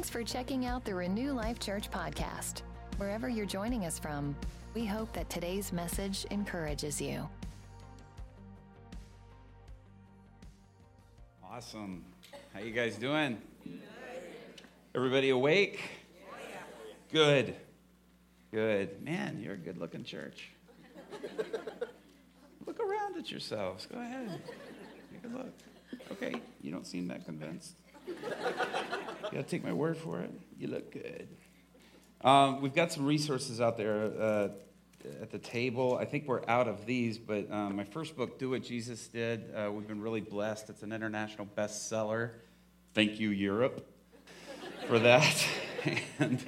Thanks for checking out the Renew Life Church podcast. Wherever you're joining us from, we hope that today's message encourages you. Awesome. How you guys doing? Everybody awake? Good. Good. Man, you're a good-looking church. look around at yourselves. Go ahead. Take a look. Okay, you don't seem that convinced. You gotta take my word for it. You look good. Um, we've got some resources out there uh, at the table. I think we're out of these, but um, my first book, Do What Jesus Did, uh, we've been really blessed. It's an international bestseller. Thank you, Europe, for that. and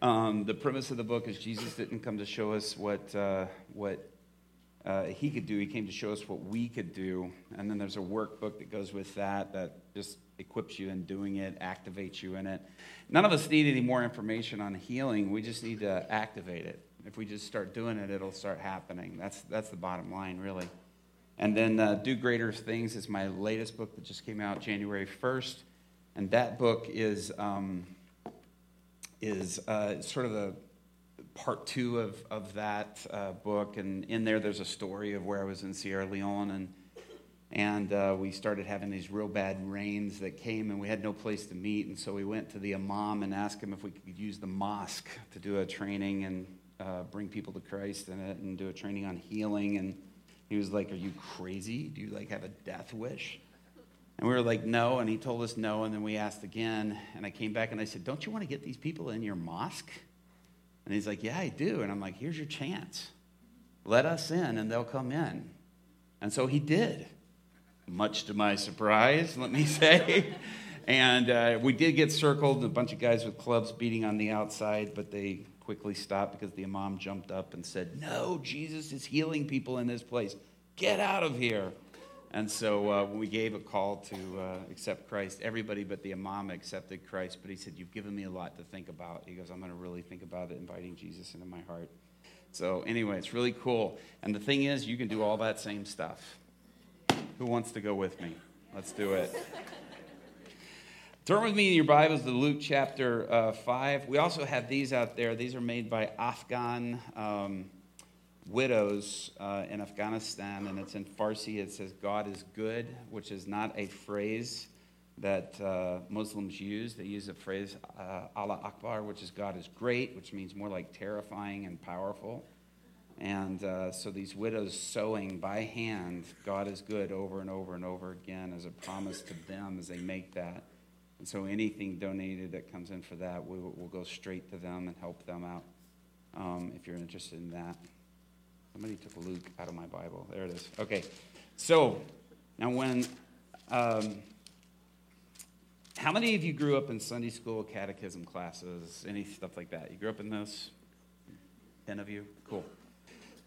um, the premise of the book is Jesus didn't come to show us what, uh, what uh, he could do. He came to show us what we could do. And then there's a workbook that goes with that that just equips you in doing it, activates you in it. None of us need any more information on healing. We just need to activate it. If we just start doing it, it'll start happening. That's, that's the bottom line, really. And then uh, Do Greater Things is my latest book that just came out January 1st. And that book is, um, is uh, sort of the part two of, of that uh, book. And in there, there's a story of where I was in Sierra Leone and and uh, we started having these real bad rains that came and we had no place to meet and so we went to the imam and asked him if we could use the mosque to do a training and uh, bring people to christ in it and do a training on healing and he was like are you crazy do you like have a death wish and we were like no and he told us no and then we asked again and i came back and i said don't you want to get these people in your mosque and he's like yeah i do and i'm like here's your chance let us in and they'll come in and so he did much to my surprise, let me say. and uh, we did get circled, a bunch of guys with clubs beating on the outside, but they quickly stopped because the imam jumped up and said, No, Jesus is healing people in this place. Get out of here. And so uh, when we gave a call to uh, accept Christ, everybody but the imam accepted Christ. But he said, You've given me a lot to think about. He goes, I'm going to really think about it, inviting Jesus into my heart. So, anyway, it's really cool. And the thing is, you can do all that same stuff. Who wants to go with me? Let's do it. Turn with me in your Bibles to Luke chapter uh, 5. We also have these out there. These are made by Afghan um, widows uh, in Afghanistan, and it's in Farsi. It says, God is good, which is not a phrase that uh, Muslims use. They use the phrase uh, Allah Akbar, which is God is great, which means more like terrifying and powerful. And uh, so these widows sewing by hand, God is good over and over and over again as a promise to them as they make that. And so anything donated that comes in for that, we will we'll go straight to them and help them out um, if you're interested in that. Somebody took Luke out of my Bible. There it is. Okay. So now when. Um, how many of you grew up in Sunday school, catechism classes, any stuff like that? You grew up in those? Ten of you? Cool.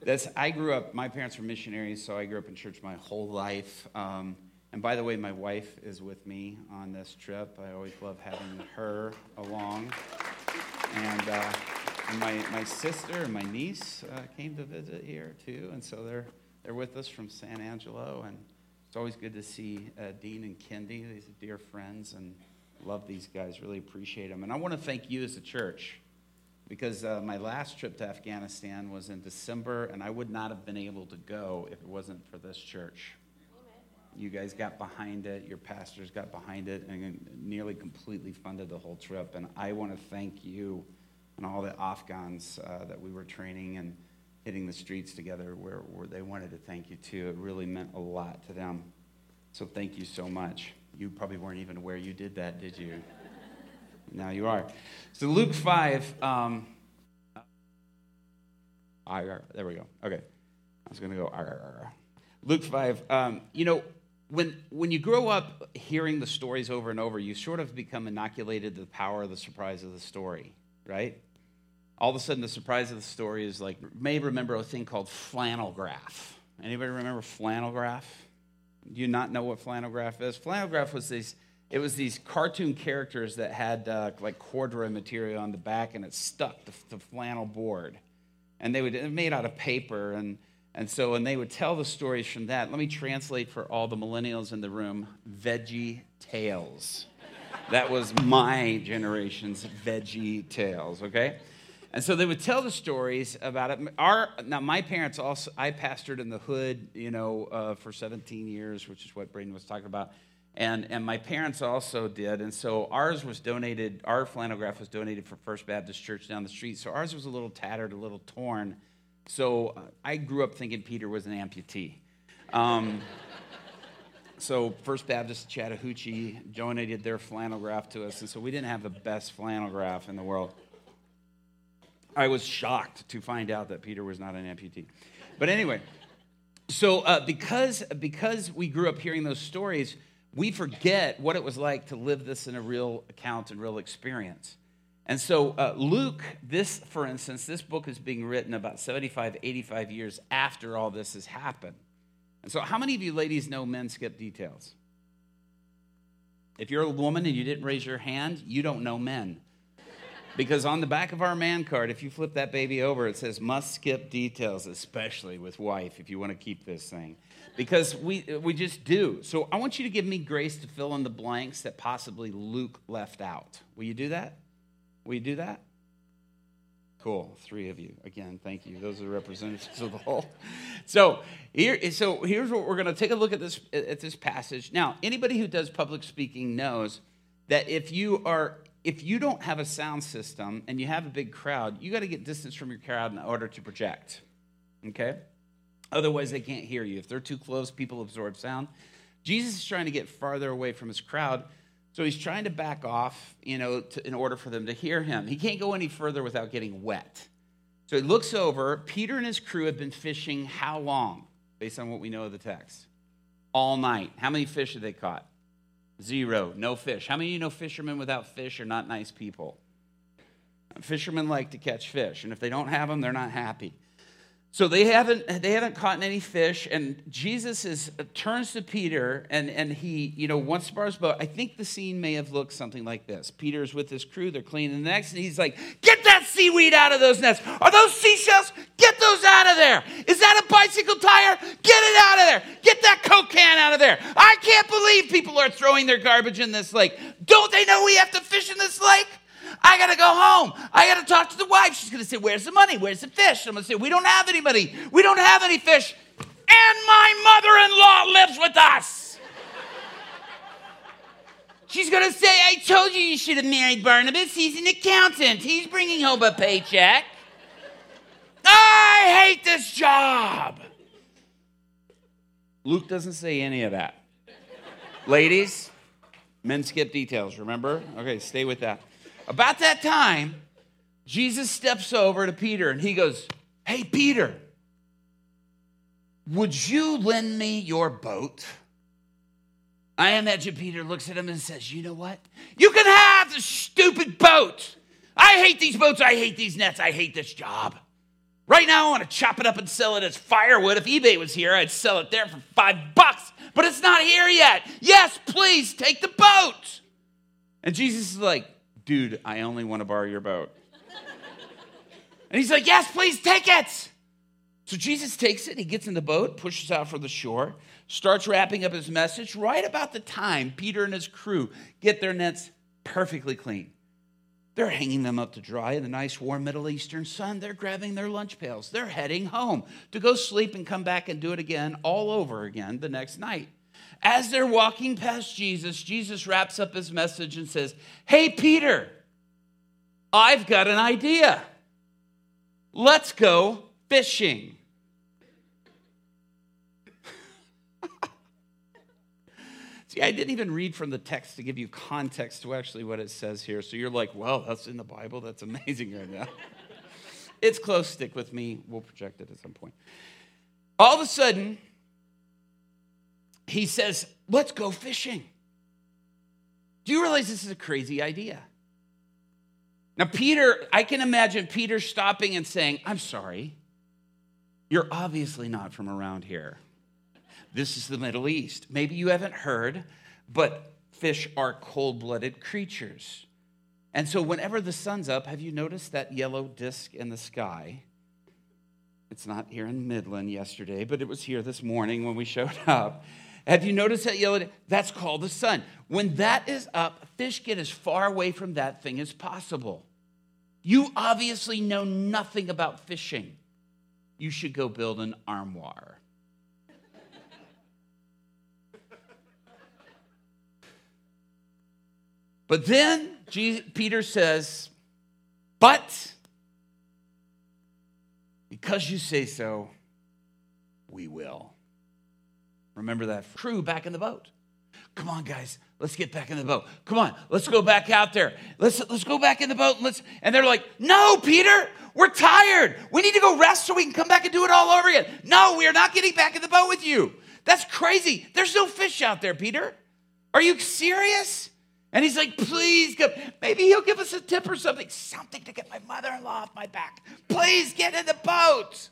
That's, I grew up, my parents were missionaries, so I grew up in church my whole life. Um, and by the way, my wife is with me on this trip. I always love having her along. And, uh, and my, my sister and my niece uh, came to visit here too, and so they're, they're with us from San Angelo. And it's always good to see uh, Dean and Kendi. These are dear friends, and love these guys. Really appreciate them. And I want to thank you as a church because uh, my last trip to Afghanistan was in December, and I would not have been able to go if it wasn't for this church. You guys got behind it, your pastors got behind it, and nearly completely funded the whole trip. And I want to thank you and all the Afghans uh, that we were training and hitting the streets together where, where they wanted to thank you too. It really meant a lot to them. So thank you so much. You probably weren't even aware you did that, did you? Now you are. So Luke 5. Um, there we go. Okay. I was going to go. Luke 5. Um, you know, when, when you grow up hearing the stories over and over, you sort of become inoculated to the power of the surprise of the story, right? All of a sudden, the surprise of the story is like, may remember a thing called flannel graph. Anybody remember flannel graph? Do you not know what flannel graph is? Flannel graph was these it was these cartoon characters that had uh, like corduroy material on the back and it stuck to the flannel board and they would it made out of paper and and so and they would tell the stories from that let me translate for all the millennials in the room veggie tales That was my generation's Veggie Tales, okay? And so they would tell the stories about it. Our now my parents also I pastored in the hood, you know, uh, for 17 years, which is what Braden was talking about, and and my parents also did. And so ours was donated. Our flannel graph was donated for First Baptist Church down the street. So ours was a little tattered, a little torn. So I grew up thinking Peter was an amputee. Um, so First Baptist Chattahoochee donated their flannel graph to us, and so we didn't have the best flannel graph in the world. I was shocked to find out that Peter was not an amputee. But anyway, so uh, because, because we grew up hearing those stories, we forget what it was like to live this in a real account and real experience. And so, uh, Luke, this, for instance, this book is being written about 75, 85 years after all this has happened. And so, how many of you ladies know men skip details? If you're a woman and you didn't raise your hand, you don't know men. Because on the back of our man card, if you flip that baby over, it says must skip details, especially with wife, if you want to keep this thing. Because we, we just do. So I want you to give me grace to fill in the blanks that possibly Luke left out. Will you do that? Will you do that? Cool. Three of you. Again, thank you. Those are representatives of the whole. So here, so here's what we're going to take a look at this at this passage. Now, anybody who does public speaking knows that if you are if you don't have a sound system and you have a big crowd, you got to get distance from your crowd in order to project. Okay? Otherwise, they can't hear you. If they're too close, people absorb sound. Jesus is trying to get farther away from his crowd, so he's trying to back off, you know, to, in order for them to hear him. He can't go any further without getting wet. So he looks over. Peter and his crew have been fishing how long, based on what we know of the text? All night. How many fish have they caught? Zero, no fish. How many of you know fishermen without fish are not nice people? Fishermen like to catch fish, and if they don't have them, they're not happy. So they haven't they haven't caught any fish, and Jesus is uh, turns to Peter and, and he, you know, borrow his boat. I think the scene may have looked something like this. Peter's with his crew, they're cleaning the next, and he's like, Get seaweed out of those nets. Are those seashells? Get those out of there. Is that a bicycle tire? Get it out of there. Get that Coke can out of there. I can't believe people are throwing their garbage in this lake. Don't they know we have to fish in this lake? I got to go home. I got to talk to the wife. She's to say, Where's the money? Where's the fish? I'm to say, We don't have any money. We don't have any fish. And my mother in law lives with us. She's going to say, I told you you should have married Barnabas. He's an accountant, he's bringing home a paycheck. I hate this job. Luke doesn't say any of that. Ladies, men skip details, remember? Okay, stay with that. About that time, Jesus steps over to Peter and he goes, Hey, Peter, would you lend me your boat? I imagine Peter looks at him and says, You know what? You can have the stupid boat. I hate these boats. I hate these nets. I hate this job. Right now, I want to chop it up and sell it as firewood. If eBay was here, I'd sell it there for five bucks, but it's not here yet. Yes, please take the boat. And Jesus is like, dude, I only want to borrow your boat. and he's like, yes, please take it. So Jesus takes it, he gets in the boat, pushes out for the shore, starts wrapping up his message right about the time Peter and his crew get their nets perfectly clean. They're hanging them up to dry in the nice warm Middle Eastern sun. They're grabbing their lunch pails. They're heading home to go sleep and come back and do it again all over again the next night. As they're walking past Jesus, Jesus wraps up his message and says, Hey, Peter, I've got an idea. Let's go fishing. See, I didn't even read from the text to give you context to actually what it says here. So you're like, well, that's in the Bible. That's amazing right now. it's close. Stick with me. We'll project it at some point. All of a sudden, he says, Let's go fishing. Do you realize this is a crazy idea? Now, Peter, I can imagine Peter stopping and saying, I'm sorry, you're obviously not from around here. This is the Middle East. Maybe you haven't heard, but fish are cold blooded creatures. And so, whenever the sun's up, have you noticed that yellow disk in the sky? It's not here in Midland yesterday, but it was here this morning when we showed up. Have you noticed that yellow? That's called the sun. When that is up, fish get as far away from that thing as possible. You obviously know nothing about fishing. You should go build an armoire. But then Peter says, But because you say so, we will. Remember that crew back in the boat. Come on, guys, let's get back in the boat. Come on, let's go back out there. Let's, let's go back in the boat. And, let's, and they're like, No, Peter, we're tired. We need to go rest so we can come back and do it all over again. No, we are not getting back in the boat with you. That's crazy. There's no fish out there, Peter. Are you serious? And he's like, please, come. maybe he'll give us a tip or something, something to get my mother in law off my back. Please get in the boat.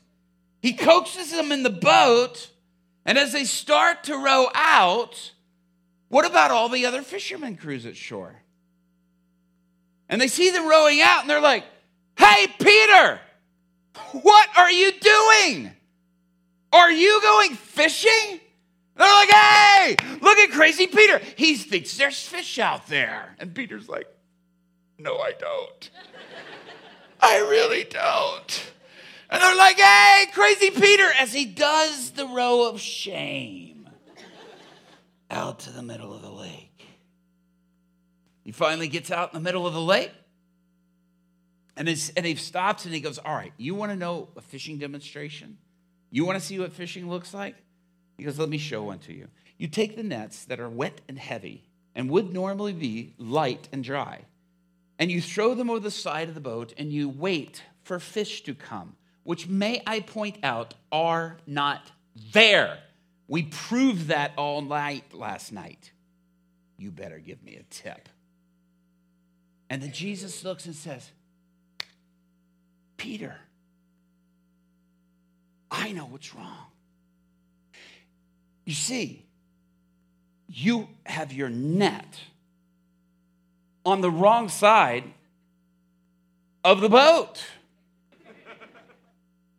He coaxes them in the boat, and as they start to row out, what about all the other fishermen crews at shore? And they see them rowing out, and they're like, hey, Peter, what are you doing? Are you going fishing? They're like, hey, look at crazy Peter. He thinks there's fish out there. And Peter's like, no, I don't. I really don't. And they're like, hey, crazy Peter, as he does the row of shame out to the middle of the lake. He finally gets out in the middle of the lake. And, and he stops and he goes, All right, you want to know a fishing demonstration? You want to see what fishing looks like? He goes, Let me show one to you. You take the nets that are wet and heavy and would normally be light and dry, and you throw them over the side of the boat and you wait for fish to come, which, may I point out, are not there. We proved that all night last night. You better give me a tip. And then Jesus looks and says, Peter, I know what's wrong. You see, you have your net on the wrong side of the boat.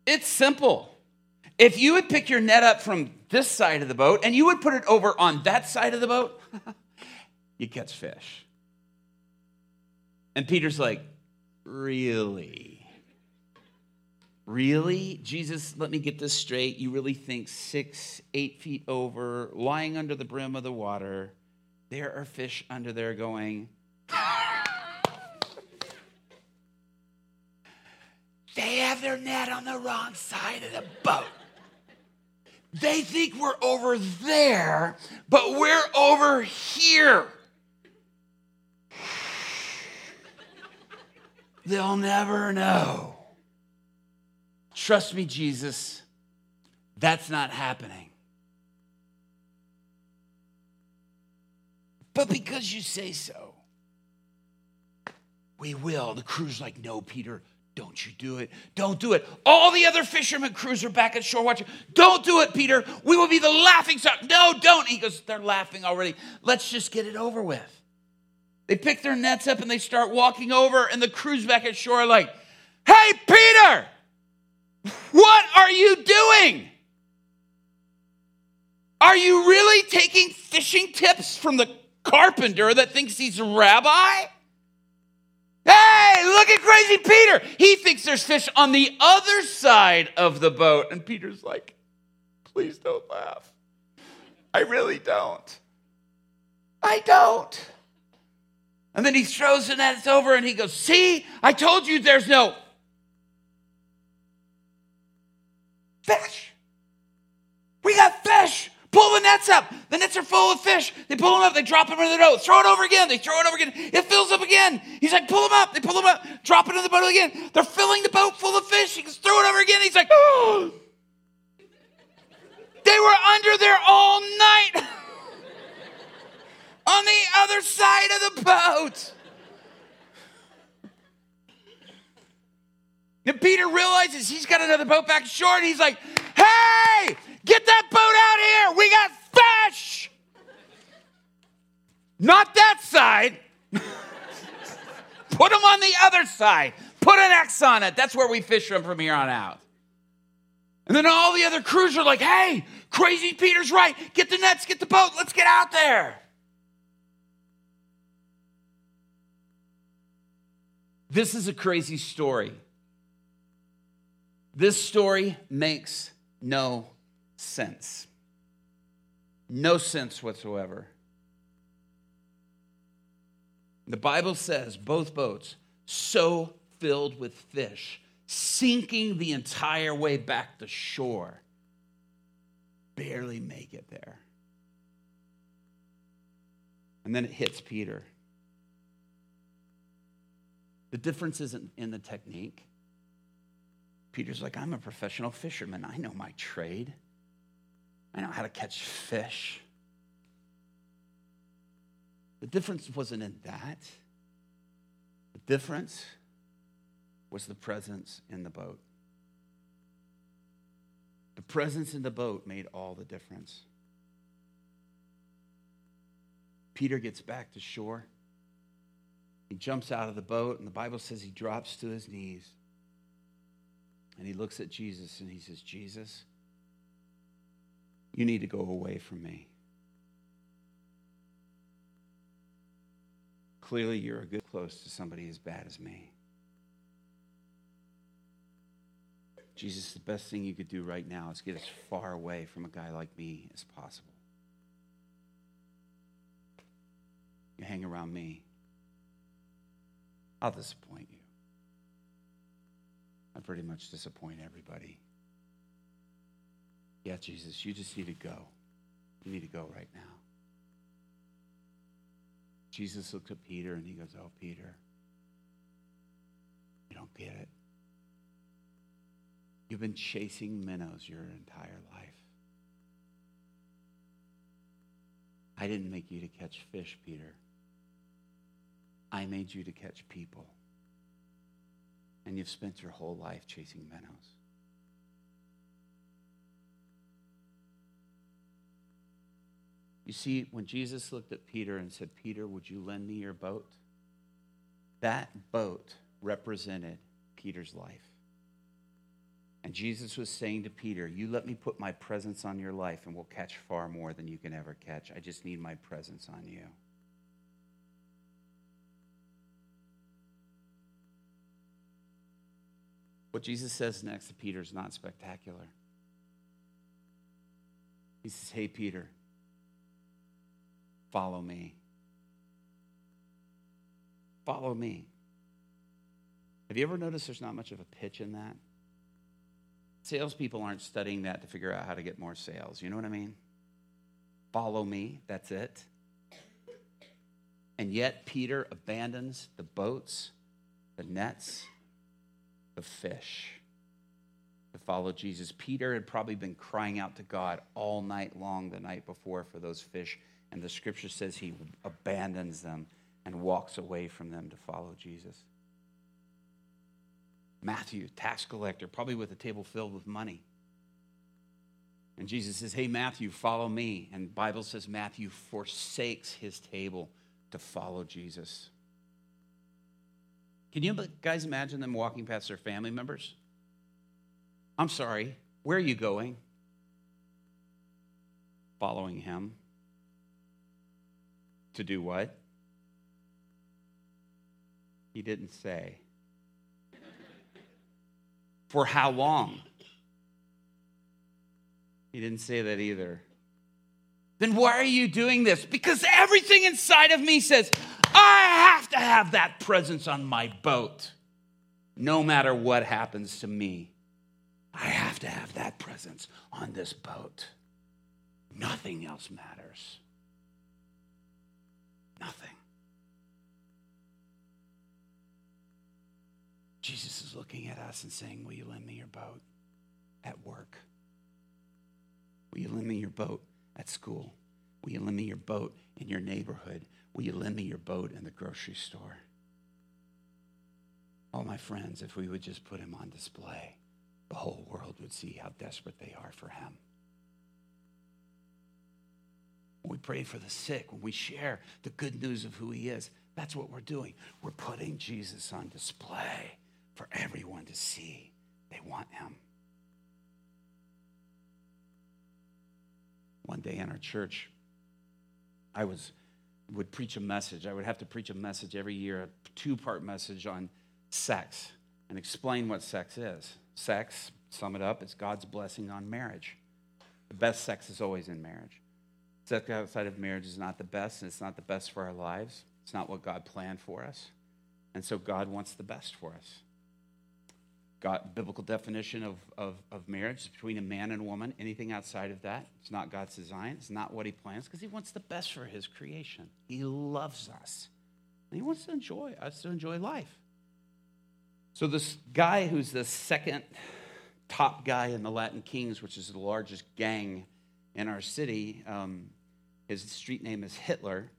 It's simple. If you would pick your net up from this side of the boat and you would put it over on that side of the boat, you catch fish. And Peter's like, Really? Really? Jesus, let me get this straight. You really think six, eight feet over, lying under the brim of the water, there are fish under there going, They have their net on the wrong side of the boat. They think we're over there, but we're over here. They'll never know. Trust me, Jesus, that's not happening. But because you say so, we will. The crew's like, no, Peter, don't you do it. Don't do it. All the other fishermen crews are back at shore watching. Don't do it, Peter. We will be the laughing stock. No, don't. He goes, they're laughing already. Let's just get it over with. They pick their nets up and they start walking over, and the crew's back at shore like, hey, Peter, what are you doing? Are you really taking fishing tips from the carpenter that thinks he's a rabbi? Hey, look at crazy Peter. He thinks there's fish on the other side of the boat. And Peter's like, please don't laugh. I really don't. I don't. And then he throws the nets over and he goes, See, I told you there's no Fish. We got fish. Pull the nets up. The nets are full of fish. They pull them up. They drop them in the boat. Throw it over again. They throw it over again. It fills up again. He's like, pull them up. They pull them up. Drop it in the boat again. They're filling the boat full of fish. He goes, throw it over again. He's like, oh. They were under there all night on the other side of the boat. And Peter realizes he's got another boat back shore, and he's like, hey, get that boat out here. We got fish. Not that side. Put them on the other side. Put an X on it. That's where we fish from from here on out. And then all the other crews are like, hey, crazy Peter's right. Get the nets, get the boat, let's get out there. This is a crazy story. This story makes no sense. No sense whatsoever. The Bible says both boats so filled with fish, sinking the entire way back to shore, barely make it there. And then it hits Peter. The difference isn't in the technique. Peter's like, I'm a professional fisherman. I know my trade. I know how to catch fish. The difference wasn't in that. The difference was the presence in the boat. The presence in the boat made all the difference. Peter gets back to shore. He jumps out of the boat, and the Bible says he drops to his knees. And he looks at Jesus and he says, Jesus, you need to go away from me. Clearly, you're a good close to somebody as bad as me. Jesus, the best thing you could do right now is get as far away from a guy like me as possible. You hang around me, I'll disappoint you. I pretty much disappoint everybody. Yeah, Jesus, you just need to go. You need to go right now. Jesus looks at Peter and he goes, Oh, Peter, you don't get it. You've been chasing minnows your entire life. I didn't make you to catch fish, Peter. I made you to catch people. And you've spent your whole life chasing minnows. You see, when Jesus looked at Peter and said, Peter, would you lend me your boat? That boat represented Peter's life. And Jesus was saying to Peter, You let me put my presence on your life, and we'll catch far more than you can ever catch. I just need my presence on you. What Jesus says next to Peter is not spectacular. He says, Hey, Peter, follow me. Follow me. Have you ever noticed there's not much of a pitch in that? Salespeople aren't studying that to figure out how to get more sales. You know what I mean? Follow me, that's it. And yet, Peter abandons the boats, the nets, the fish to follow Jesus. Peter had probably been crying out to God all night long the night before for those fish, and the scripture says he abandons them and walks away from them to follow Jesus. Matthew, tax collector, probably with a table filled with money. And Jesus says, Hey, Matthew, follow me. And Bible says Matthew forsakes his table to follow Jesus. Can you guys imagine them walking past their family members? I'm sorry, where are you going? Following him. To do what? He didn't say. For how long? He didn't say that either. Then why are you doing this? Because everything inside of me says, I have to have that presence on my boat. No matter what happens to me, I have to have that presence on this boat. Nothing else matters. Nothing. Jesus is looking at us and saying, Will you lend me your boat at work? Will you lend me your boat at school? Will you lend me your boat in your neighborhood? Will you lend me your boat in the grocery store? Oh, my friends, if we would just put him on display, the whole world would see how desperate they are for him. When we pray for the sick, when we share the good news of who he is, that's what we're doing. We're putting Jesus on display for everyone to see. They want him. one day in our church. I was would preach a message. I would have to preach a message every year, a two-part message on sex and explain what sex is. Sex, sum it up, it's God's blessing on marriage. The best sex is always in marriage. Sex outside of marriage is not the best, and it's not the best for our lives. It's not what God planned for us. And so God wants the best for us. God, biblical definition of, of, of marriage between a man and a woman. Anything outside of that, it's not God's design. It's not what He plans because He wants the best for His creation. He loves us. And He wants to enjoy us to enjoy life. So this guy who's the second top guy in the Latin Kings, which is the largest gang in our city, um, his street name is Hitler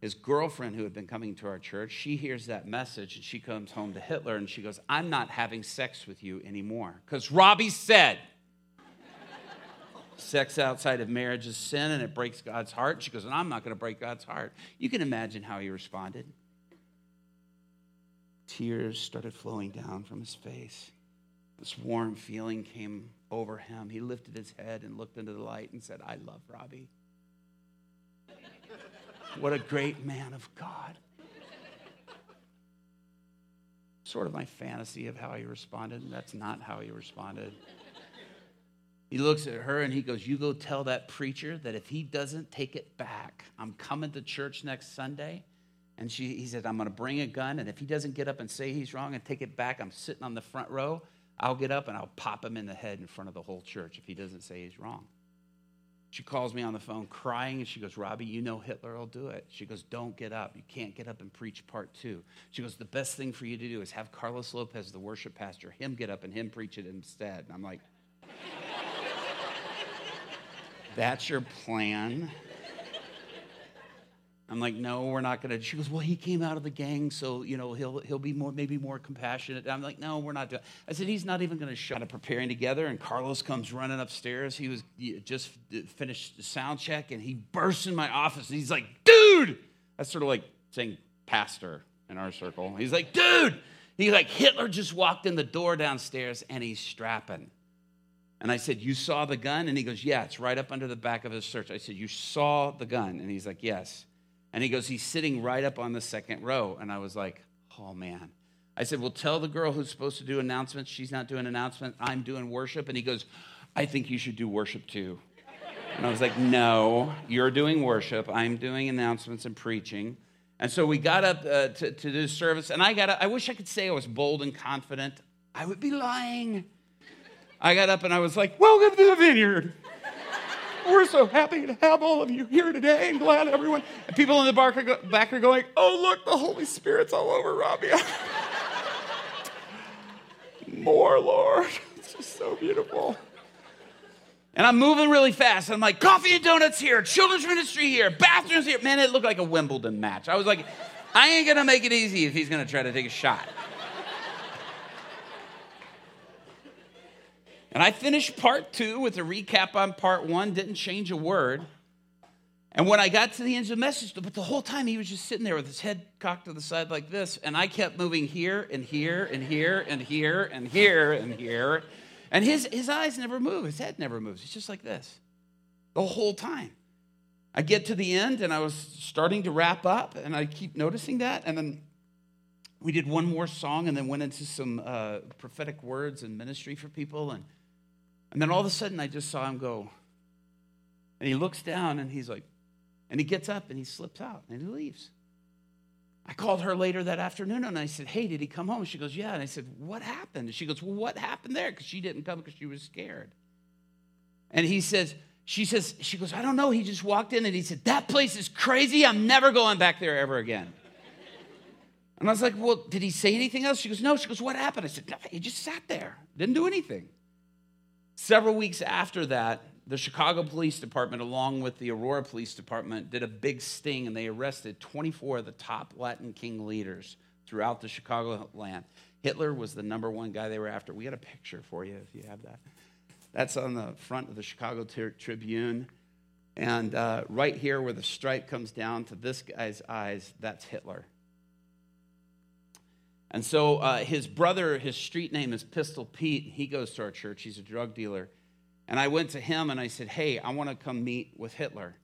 his girlfriend who had been coming to our church she hears that message and she comes home to hitler and she goes i'm not having sex with you anymore. Because robbie said sex outside of marriage is sin and it breaks god's heart. She goes and i'm not going to break god's heart. You can imagine how he responded. Tears started flowing down from his face. This warm feeling came over him. He lifted his head and looked into the light and said i love robbie what a great man of God. Sort of my fantasy of how he responded. That's not how he responded. He looks at her and he goes, You go tell that preacher that if he doesn't take it back, I'm coming to church next Sunday. And she, he said, I'm going to bring a gun. And if he doesn't get up and say he's wrong and take it back, I'm sitting on the front row. I'll get up and I'll pop him in the head in front of the whole church if he doesn't say he's wrong. She calls me on the phone crying and she goes, Robbie, you know Hitler will do it. She goes, Don't get up. You can't get up and preach part two. She goes, The best thing for you to do is have Carlos Lopez, the worship pastor, him get up and him preach it instead. And I'm like, That's your plan? I'm like, no, we're not to. She goes, well, he came out of the gang, so you know he'll he'll be more maybe more compassionate. I'm like, no, we're not doing. I said he's not even to show. Kind of preparing together, and Carlos comes running upstairs. He was just finished the sound check, and he bursts in my office, and he's like, dude, that's sort of like saying pastor in our circle. He's like, dude, he's like Hitler just walked in the door downstairs, and he's strapping. And I said, You saw the gun? And he goes, Yeah, it's right up under the back of his shirt. I said, You saw the gun? And he's like, Yes. And he goes, He's sitting right up on the second row. And I was like, Oh, man. I said, Well, tell the girl who's supposed to do announcements. She's not doing announcements. I'm doing worship. And he goes, I think you should do worship too. And I was like, No, you're doing worship. I'm doing announcements and preaching. And so we got up uh, to, to do service. And I got up, I wish I could say I was bold and confident. I would be lying. I got up and I was like, Welcome to the vineyard. We're so happy to have all of you here today and glad everyone. And people in the back are, go, back are going, oh, look, the Holy Spirit's all over Robbie. More, Lord. It's just so beautiful. And I'm moving really fast. I'm like, coffee and donuts here, children's ministry here, bathrooms here. Man, it looked like a Wimbledon match. I was like, I ain't gonna make it easy if he's gonna try to take a shot. And I finished part two with a recap on part one, didn't change a word. And when I got to the end of the message, but the whole time he was just sitting there with his head cocked to the side like this, and I kept moving here and here and here and here and here and here. And his, his eyes never move, his head never moves. He's just like this the whole time. I get to the end and I was starting to wrap up, and I keep noticing that. And then we did one more song and then went into some uh, prophetic words and ministry for people. And and then all of a sudden, I just saw him go. And he looks down and he's like, and he gets up and he slips out and he leaves. I called her later that afternoon and I said, Hey, did he come home? She goes, Yeah. And I said, What happened? And she goes, Well, what happened there? Because she didn't come because she was scared. And he says, She says, She goes, I don't know. He just walked in and he said, That place is crazy. I'm never going back there ever again. And I was like, Well, did he say anything else? She goes, No. She goes, What happened? I said, no, He just sat there, didn't do anything. Several weeks after that, the Chicago Police Department, along with the Aurora Police Department, did a big sting and they arrested 24 of the top Latin King leaders throughout the Chicago land. Hitler was the number one guy they were after. We got a picture for you if you have that. That's on the front of the Chicago Tribune. And uh, right here, where the stripe comes down to this guy's eyes, that's Hitler. And so uh, his brother, his street name is Pistol Pete. He goes to our church. He's a drug dealer. And I went to him and I said, Hey, I want to come meet with Hitler.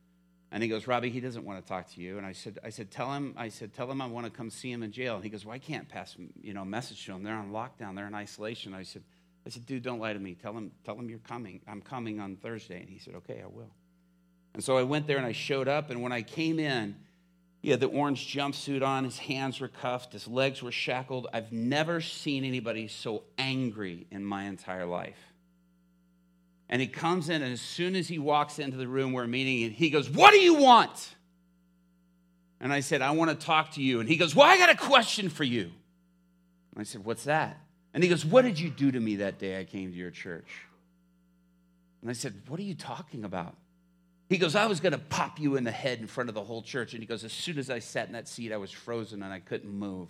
And he goes, Robbie, he doesn't want to talk to you. And I said, I said, tell him, I said, tell him I want to come see him in jail. And he goes, Well, I can't pass you know, a message to him. They're on lockdown, they're in isolation. I said, I said, dude, don't lie to me. Tell him, tell him you're coming. I'm coming on Thursday. And he said, Okay, I will. And so I went there and I showed up. And when I came in, he had the orange jumpsuit on, his hands were cuffed, his legs were shackled. I've never seen anybody so angry in my entire life. And he comes in, and as soon as he walks into the room we're meeting, he goes, What do you want? And I said, I want to talk to you. And he goes, Well, I got a question for you. And I said, What's that? And he goes, What did you do to me that day I came to your church? And I said, What are you talking about? He goes, I was going to pop you in the head in front of the whole church. And he goes, As soon as I sat in that seat, I was frozen and I couldn't move.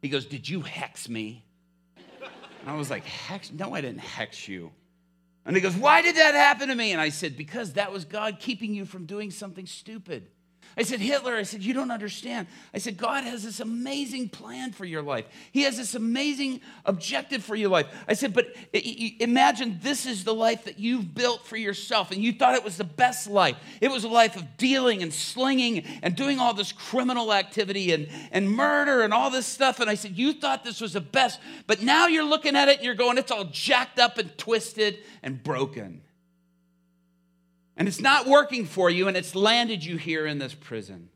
He goes, Did you hex me? And I was like, Hex? No, I didn't hex you. And he goes, Why did that happen to me? And I said, Because that was God keeping you from doing something stupid. I said, Hitler, I said, you don't understand. I said, God has this amazing plan for your life. He has this amazing objective for your life. I said, but imagine this is the life that you've built for yourself, and you thought it was the best life. It was a life of dealing and slinging and doing all this criminal activity and, and murder and all this stuff. And I said, you thought this was the best, but now you're looking at it and you're going, it's all jacked up and twisted and broken and it's not working for you, and it's landed you here in this prison.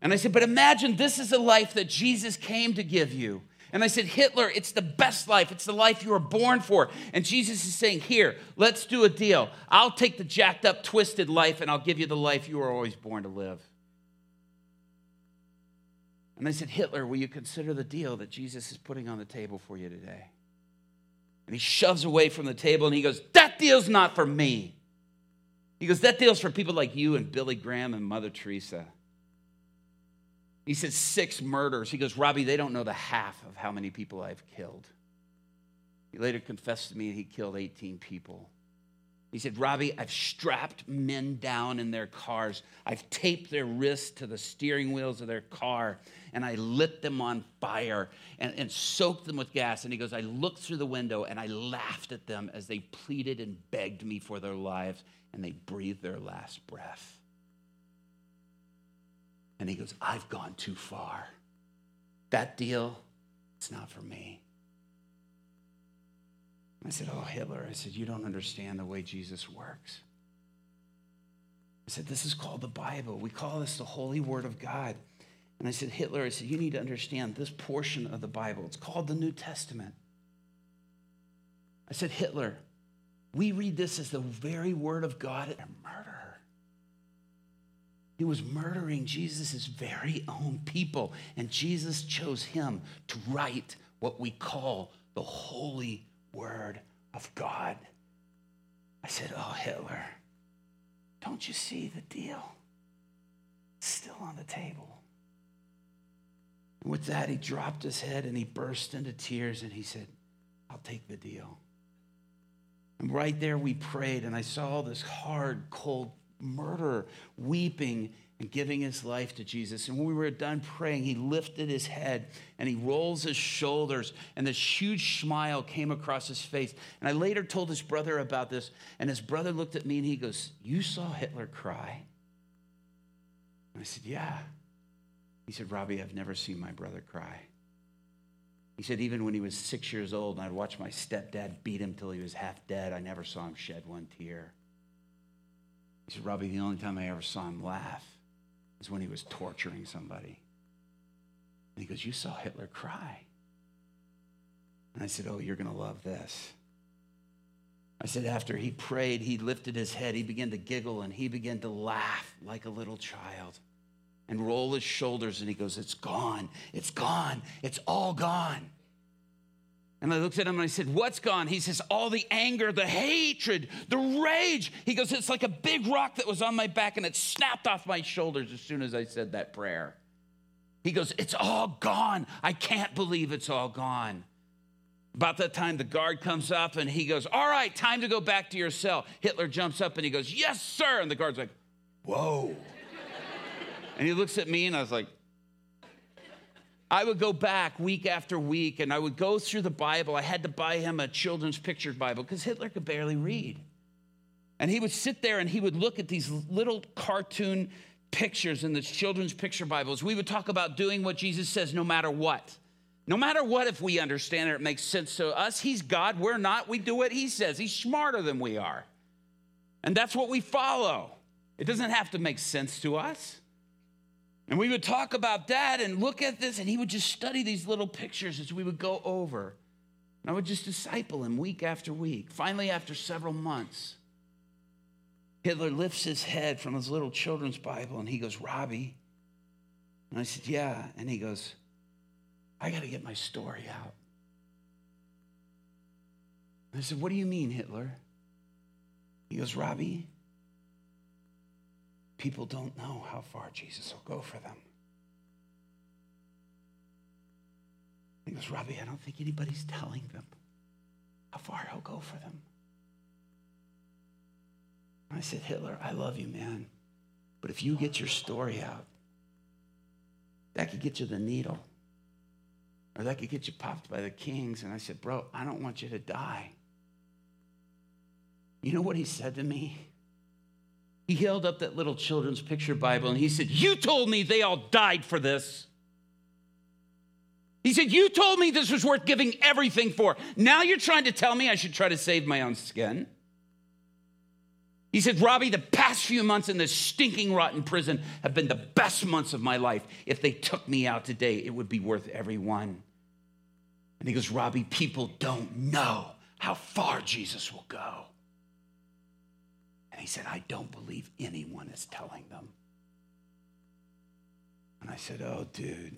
And I said, But imagine this is a life that Jesus came to give you. And I said, Hitler, it's the best life. It's the life you were born for. And Jesus is saying, Here, let's do a deal. I'll take the jacked up, twisted life, and I'll give you the life you were always born to live. And I said, Hitler, will you consider the deal that Jesus is putting on the table for you today? And he shoves away from the table and he goes, That deal's not for me. He goes, That deal's for people like you and Billy Graham and Mother Teresa. He says, Six murders. He goes, Robbie, they don't know the half of how many people I've killed. He later confessed to me he killed 18 people. He said, Robbie, I've strapped men down in their cars. I've taped their wrists to the steering wheels of their car, and I lit them on fire and, and soaked them with gas. And he goes, I looked through the window and I laughed at them as they pleaded and begged me for their lives and they breathed their last breath. And he goes, I've gone too far. That deal, it's not for me. I said, Oh, Hitler, I said, you don't understand the way Jesus works. I said, This is called the Bible. We call this the Holy Word of God. And I said, Hitler, I said, you need to understand this portion of the Bible. It's called the New Testament. I said, Hitler, we read this as the very word of God and. He was murdering Jesus' very own people, and Jesus chose him to write what we call the holy word of God. I said, Oh, Hitler, don't you see the deal? It's still on the table. With that, he dropped his head and he burst into tears and he said, I'll take the deal. And right there we prayed, and I saw this hard, cold murderer weeping and giving his life to Jesus. And when we were done praying, he lifted his head and he rolls his shoulders, and this huge smile came across his face. And I later told his brother about this, and his brother looked at me and he goes, You saw Hitler cry? And I said, Yeah. He said, Robbie, I've never seen my brother cry. He said, even when he was six years old and I'd watch my stepdad beat him till he was half dead, I never saw him shed one tear. He said, Robbie, the only time I ever saw him laugh was when he was torturing somebody. And he goes, You saw Hitler cry. And I said, Oh, you're going to love this. I said, after he prayed, he lifted his head, he began to giggle, and he began to laugh like a little child and roll his shoulders and he goes, It's gone. It's gone. It's all gone. And I looked at him and I said, What's gone? He says, All the anger, the hatred, the rage. He goes, It's like a big rock that was on my back and it snapped off my shoulders as soon as I said that prayer. He goes, It's all gone. I can't believe it's all gone. About that time, the guard comes up and he goes, All right, time to go back to your cell. Hitler jumps up and he goes, Yes, sir. And the guard's like, Whoa. And he looks at me and I was like, I would go back week after week and I would go through the Bible. I had to buy him a children's picture Bible because Hitler could barely read. And he would sit there and he would look at these little cartoon pictures in the children's picture Bibles. We would talk about doing what Jesus says no matter what. No matter what, if we understand it, it makes sense to us. He's God, we're not. We do what He says. He's smarter than we are. And that's what we follow. It doesn't have to make sense to us. And we would talk about that and look at this, and he would just study these little pictures as we would go over. And I would just disciple him week after week. Finally, after several months, Hitler lifts his head from his little children's Bible and he goes, Robbie. And I said, Yeah. And he goes, I got to get my story out. And I said, What do you mean, Hitler? He goes, Robbie, people don't know how far Jesus will go for them. He goes, Robbie, I don't think anybody's telling them how far he'll go for them. I said, Hitler, I love you, man. But if you get your story out, that could get you the needle. Or that could get you popped by the kings. And I said, Bro, I don't want you to die. You know what he said to me? He held up that little children's picture Bible and he said, You told me they all died for this. He said, You told me this was worth giving everything for. Now you're trying to tell me I should try to save my own skin. He said, Robbie, the past few months in this stinking, rotten prison have been the best months of my life. If they took me out today, it would be worth every one. And he goes, Robbie, people don't know how far Jesus will go. And he said, I don't believe anyone is telling them. And I said, Oh, dude,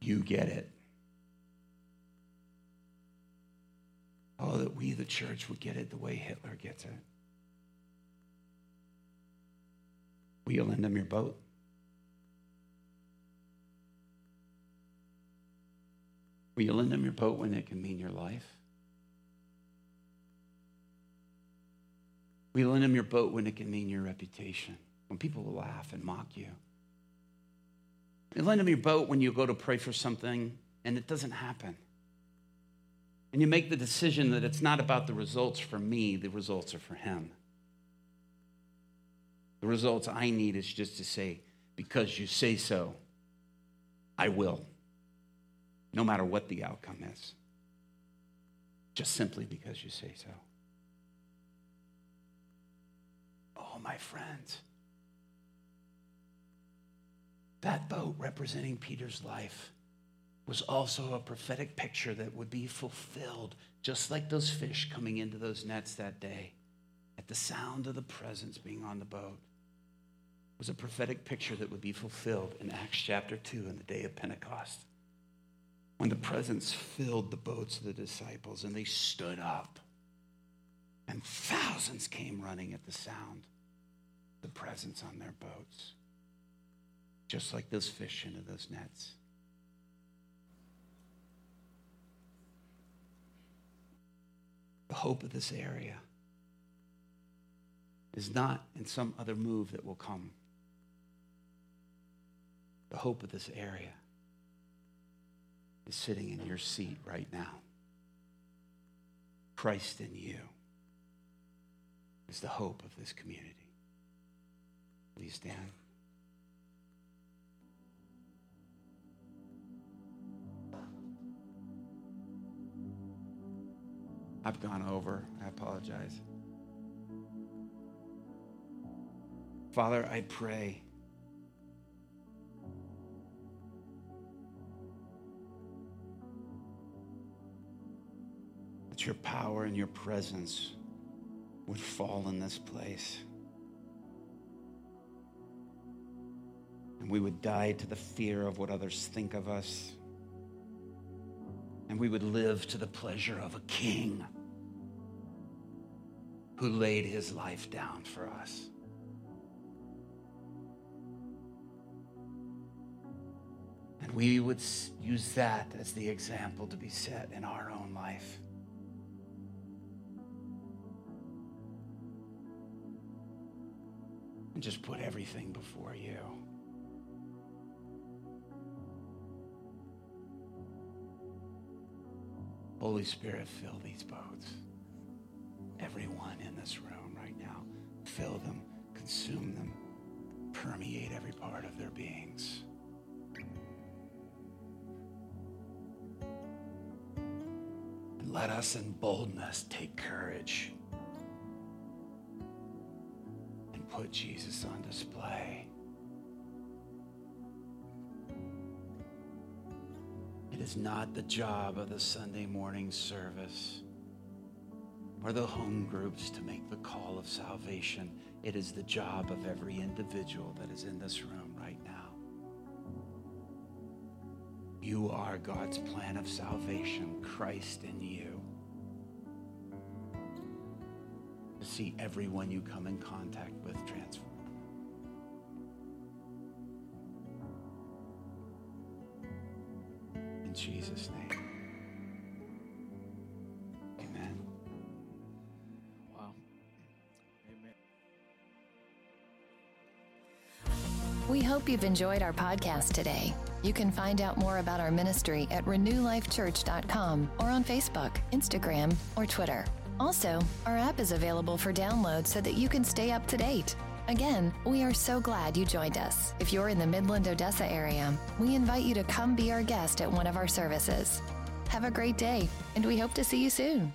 you get it. Oh, that we, the church, would get it the way Hitler gets it. Will you lend them your boat? Will you lend them your boat when it can mean your life? You lend them your boat when it can mean your reputation? When people will laugh and mock you? You lend them your boat when you go to pray for something and it doesn't happen. And you make the decision that it's not about the results for me, the results are for him. The results I need is just to say, because you say so, I will, no matter what the outcome is. Just simply because you say so. Oh, my friends. That boat representing Peter's life was also a prophetic picture that would be fulfilled, just like those fish coming into those nets that day at the sound of the presence being on the boat was a prophetic picture that would be fulfilled in Acts chapter 2 in the day of Pentecost. When the presence filled the boats of the disciples and they stood up, and thousands came running at the sound, the presence on their boats, just like those fish into those nets. The hope of this area is not in some other move that will come. The hope of this area is sitting in your seat right now. Christ in you is the hope of this community. Please stand. I've gone over. I apologize. Father, I pray. That your power and your presence would fall in this place. And we would die to the fear of what others think of us. And we would live to the pleasure of a king who laid his life down for us. And we would use that as the example to be set in our own life. And just put everything before you. Holy Spirit, fill these boats. Everyone in this room right now, fill them, consume them, permeate every part of their beings. And let us in boldness take courage and put Jesus on display. Is not the job of the Sunday morning service or the home groups to make the call of salvation. It is the job of every individual that is in this room right now. You are God's plan of salvation, Christ in you. To see everyone you come in contact with transformed. Jesus' name. Amen. Wow. Amen. We hope you've enjoyed our podcast today. You can find out more about our ministry at renewlifechurch.com or on Facebook, Instagram, or Twitter. Also, our app is available for download so that you can stay up to date. Again, we are so glad you joined us. If you're in the Midland Odessa area, we invite you to come be our guest at one of our services. Have a great day, and we hope to see you soon.